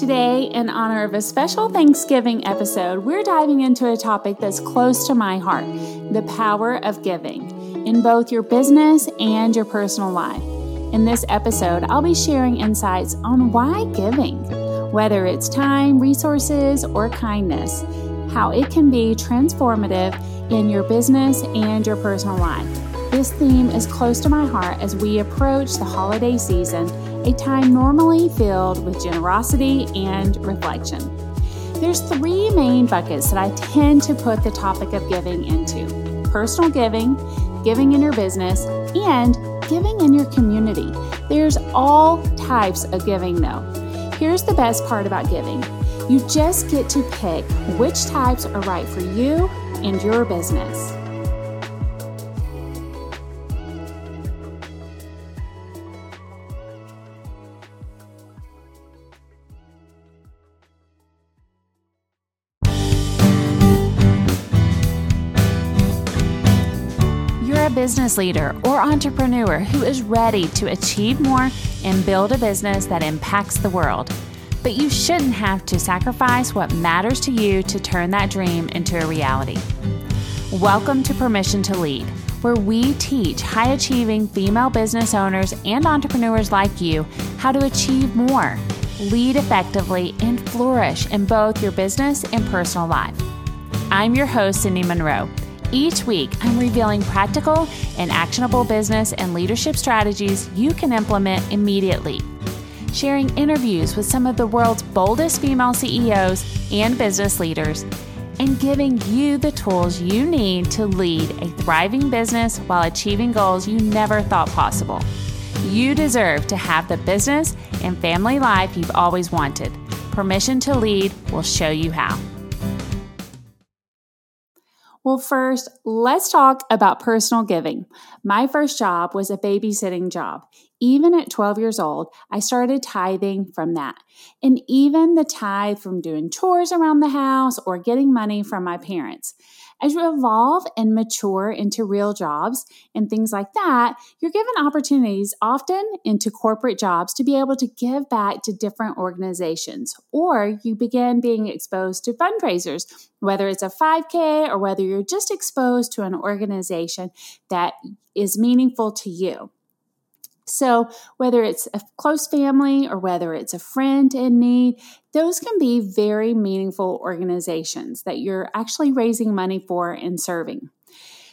Today, in honor of a special Thanksgiving episode, we're diving into a topic that's close to my heart the power of giving in both your business and your personal life. In this episode, I'll be sharing insights on why giving, whether it's time, resources, or kindness, how it can be transformative in your business and your personal life. This theme is close to my heart as we approach the holiday season, a time normally filled with generosity and reflection. There's three main buckets that I tend to put the topic of giving into personal giving, giving in your business, and giving in your community. There's all types of giving though. Here's the best part about giving you just get to pick which types are right for you and your business. Business leader or entrepreneur who is ready to achieve more and build a business that impacts the world. But you shouldn't have to sacrifice what matters to you to turn that dream into a reality. Welcome to Permission to Lead, where we teach high achieving female business owners and entrepreneurs like you how to achieve more, lead effectively, and flourish in both your business and personal life. I'm your host, Cindy Monroe. Each week, I'm revealing practical and actionable business and leadership strategies you can implement immediately sharing interviews with some of the world's boldest female CEOs and business leaders, and giving you the tools you need to lead a thriving business while achieving goals you never thought possible. You deserve to have the business and family life you've always wanted. Permission to Lead will show you how. Well, first, let's talk about personal giving. My first job was a babysitting job. Even at 12 years old, I started tithing from that. And even the tithe from doing chores around the house or getting money from my parents. As you evolve and mature into real jobs and things like that, you're given opportunities often into corporate jobs to be able to give back to different organizations, or you begin being exposed to fundraisers, whether it's a 5K or whether you're just exposed to an organization that is meaningful to you. So, whether it's a close family or whether it's a friend in need, those can be very meaningful organizations that you're actually raising money for and serving.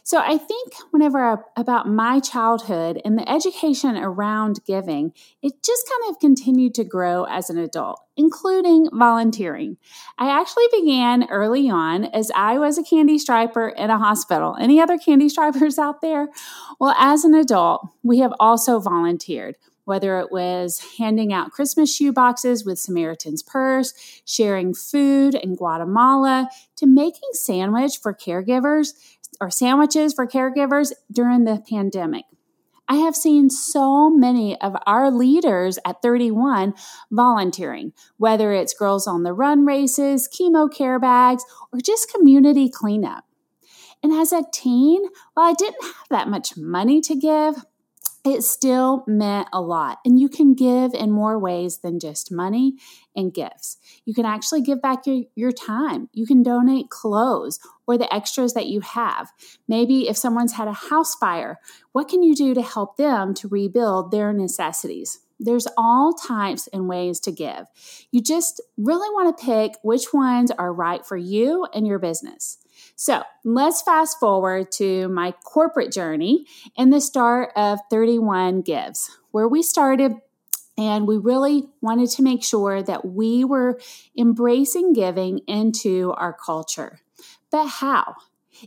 So I think whenever I, about my childhood and the education around giving, it just kind of continued to grow as an adult, including volunteering. I actually began early on as I was a candy striper in a hospital. Any other candy stripers out there? Well, as an adult, we have also volunteered whether it was handing out Christmas shoe boxes with Samaritan's Purse, sharing food in Guatemala, to making sandwich for caregivers or sandwiches for caregivers during the pandemic. I have seen so many of our leaders at 31 volunteering, whether it's Girls on the Run races, chemo care bags, or just community cleanup. And as a teen, while I didn't have that much money to give, it still meant a lot. And you can give in more ways than just money and gifts. You can actually give back your, your time. You can donate clothes or the extras that you have. Maybe if someone's had a house fire, what can you do to help them to rebuild their necessities? There's all types and ways to give. You just really want to pick which ones are right for you and your business. So let's fast forward to my corporate journey and the start of 31 Gives, where we started and we really wanted to make sure that we were embracing giving into our culture. But how?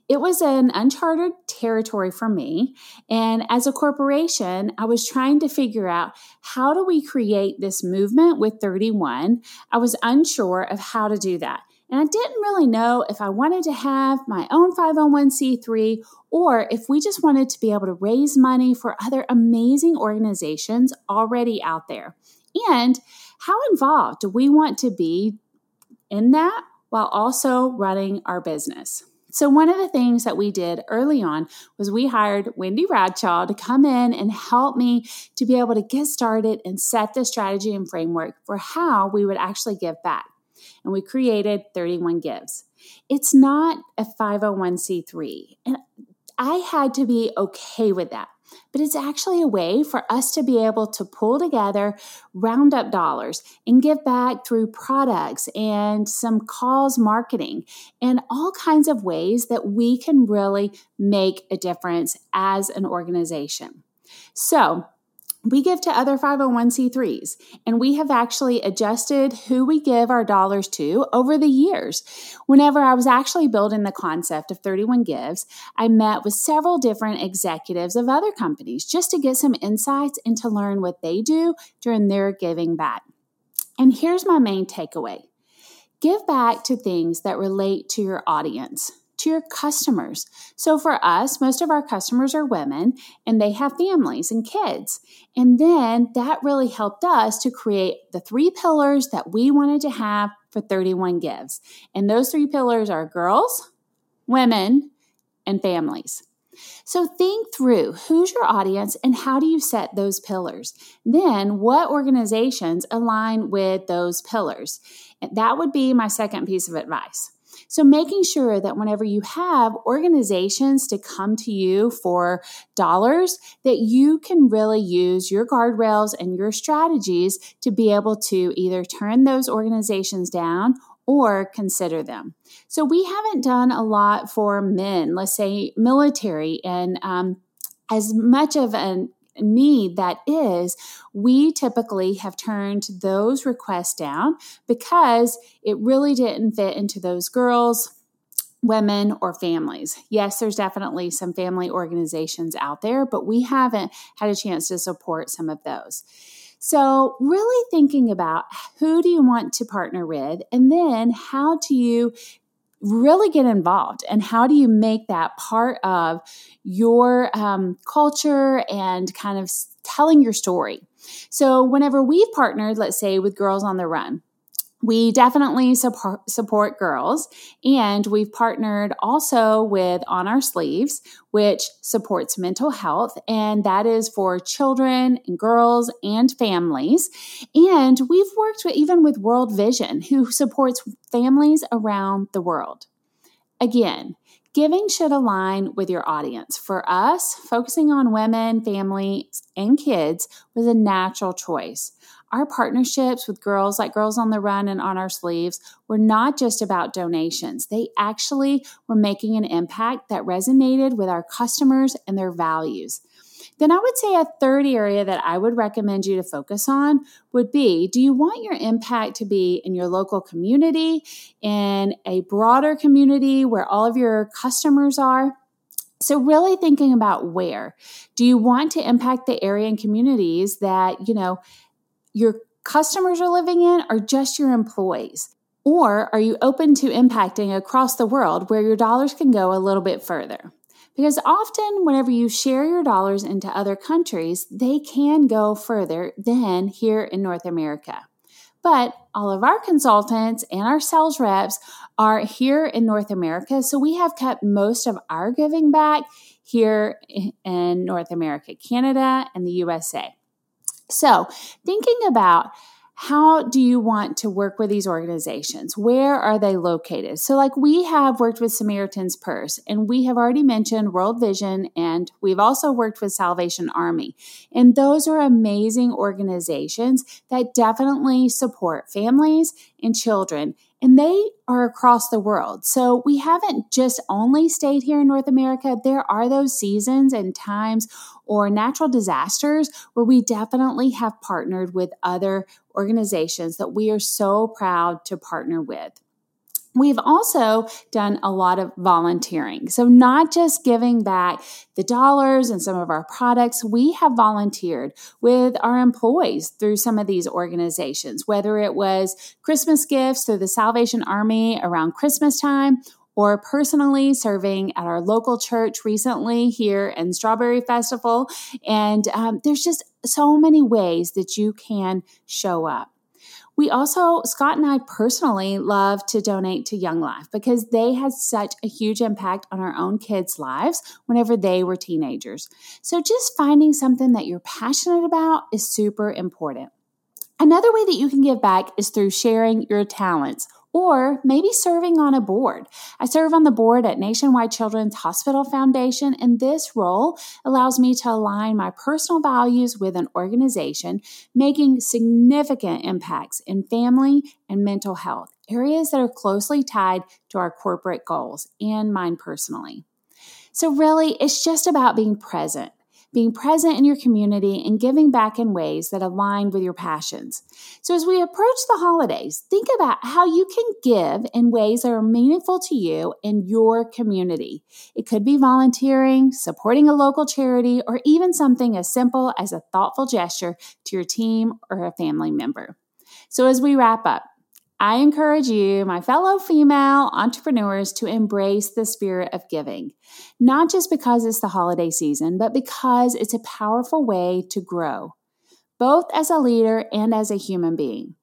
It was an uncharted territory for me. And as a corporation, I was trying to figure out how do we create this movement with 31. I was unsure of how to do that. And I didn't really know if I wanted to have my own 501c3 or if we just wanted to be able to raise money for other amazing organizations already out there. And how involved do we want to be in that while also running our business? So, one of the things that we did early on was we hired Wendy Bradshaw to come in and help me to be able to get started and set the strategy and framework for how we would actually give back. And we created 31 Gives. It's not a 501c3. And I had to be okay with that but it's actually a way for us to be able to pull together, round up dollars, and give back through products and some cause marketing and all kinds of ways that we can really make a difference as an organization. So, we give to other 501c3s, and we have actually adjusted who we give our dollars to over the years. Whenever I was actually building the concept of 31 Gives, I met with several different executives of other companies just to get some insights and to learn what they do during their giving back. And here's my main takeaway give back to things that relate to your audience to your customers. So for us, most of our customers are women and they have families and kids. And then that really helped us to create the three pillars that we wanted to have for 31 Gives. And those three pillars are girls, women, and families. So think through who's your audience and how do you set those pillars? Then what organizations align with those pillars? That would be my second piece of advice. So, making sure that whenever you have organizations to come to you for dollars, that you can really use your guardrails and your strategies to be able to either turn those organizations down or consider them. So, we haven't done a lot for men, let's say military, and um, as much of an need that is, we typically have turned those requests down because it really didn't fit into those girls, women, or families. Yes, there's definitely some family organizations out there, but we haven't had a chance to support some of those. So, really thinking about who do you want to partner with, and then how do you really get involved? And how do you make that part of your um, culture and kind of telling your story? So whenever we've partnered let's say with girls on the run we definitely support, support girls and we've partnered also with on our sleeves which supports mental health and that is for children and girls and families and we've worked with, even with world vision who supports families around the world again Giving should align with your audience. For us, focusing on women, families, and kids was a natural choice. Our partnerships with girls like Girls on the Run and On Our Sleeves were not just about donations. They actually were making an impact that resonated with our customers and their values. Then I would say a third area that I would recommend you to focus on would be do you want your impact to be in your local community, in a broader community where all of your customers are? So really thinking about where. Do you want to impact the area and communities that, you know, your customers are living in or just your employees? Or are you open to impacting across the world where your dollars can go a little bit further? Because often, whenever you share your dollars into other countries, they can go further than here in North America. But all of our consultants and our sales reps are here in North America. So we have kept most of our giving back here in North America, Canada, and the USA. So thinking about how do you want to work with these organizations? Where are they located? So, like we have worked with Samaritan's Purse, and we have already mentioned World Vision, and we've also worked with Salvation Army. And those are amazing organizations that definitely support families and children and they are across the world. So we haven't just only stayed here in North America. There are those seasons and times or natural disasters where we definitely have partnered with other organizations that we are so proud to partner with. We've also done a lot of volunteering. So, not just giving back the dollars and some of our products, we have volunteered with our employees through some of these organizations, whether it was Christmas gifts through the Salvation Army around Christmas time or personally serving at our local church recently here in Strawberry Festival. And um, there's just so many ways that you can show up. We also, Scott and I personally love to donate to Young Life because they had such a huge impact on our own kids' lives whenever they were teenagers. So just finding something that you're passionate about is super important. Another way that you can give back is through sharing your talents or maybe serving on a board. I serve on the board at Nationwide Children's Hospital Foundation, and this role allows me to align my personal values with an organization, making significant impacts in family and mental health, areas that are closely tied to our corporate goals and mine personally. So, really, it's just about being present being present in your community, and giving back in ways that align with your passions. So, as we approach the holidays, think about how you can give in ways that are meaningful to you and your community. It could be volunteering, supporting a local charity, or even something as simple as a thoughtful gesture to your team or a family member. So, as we wrap up, I encourage you, my fellow female entrepreneurs, to embrace the spirit of giving, not just because it's the holiday season, but because it's a powerful way to grow, both as a leader and as a human being.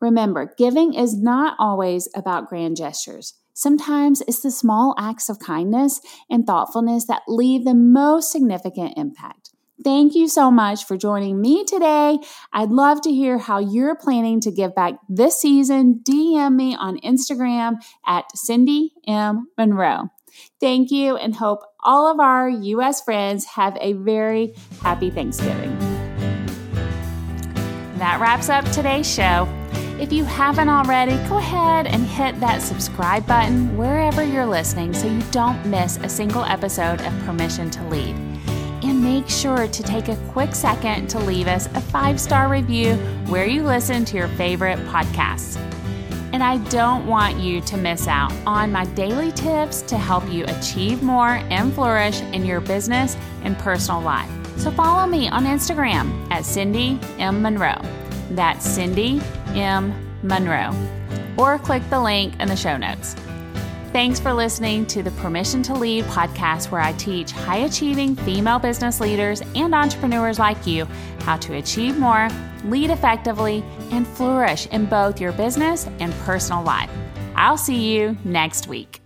Remember, giving is not always about grand gestures. Sometimes it's the small acts of kindness and thoughtfulness that leave the most significant impact. Thank you so much for joining me today. I'd love to hear how you're planning to give back this season. DM me on Instagram at Cindy M. Monroe. Thank you and hope all of our U.S. friends have a very happy Thanksgiving. That wraps up today's show. If you haven't already, go ahead and hit that subscribe button wherever you're listening so you don't miss a single episode of Permission to Lead make sure to take a quick second to leave us a five star review where you listen to your favorite podcasts. And I don't want you to miss out on my daily tips to help you achieve more and flourish in your business and personal life. So follow me on Instagram at Cindy M. Monroe. That's Cindy M. Monroe. Or click the link in the show notes. Thanks for listening to the Permission to Lead podcast, where I teach high achieving female business leaders and entrepreneurs like you how to achieve more, lead effectively, and flourish in both your business and personal life. I'll see you next week.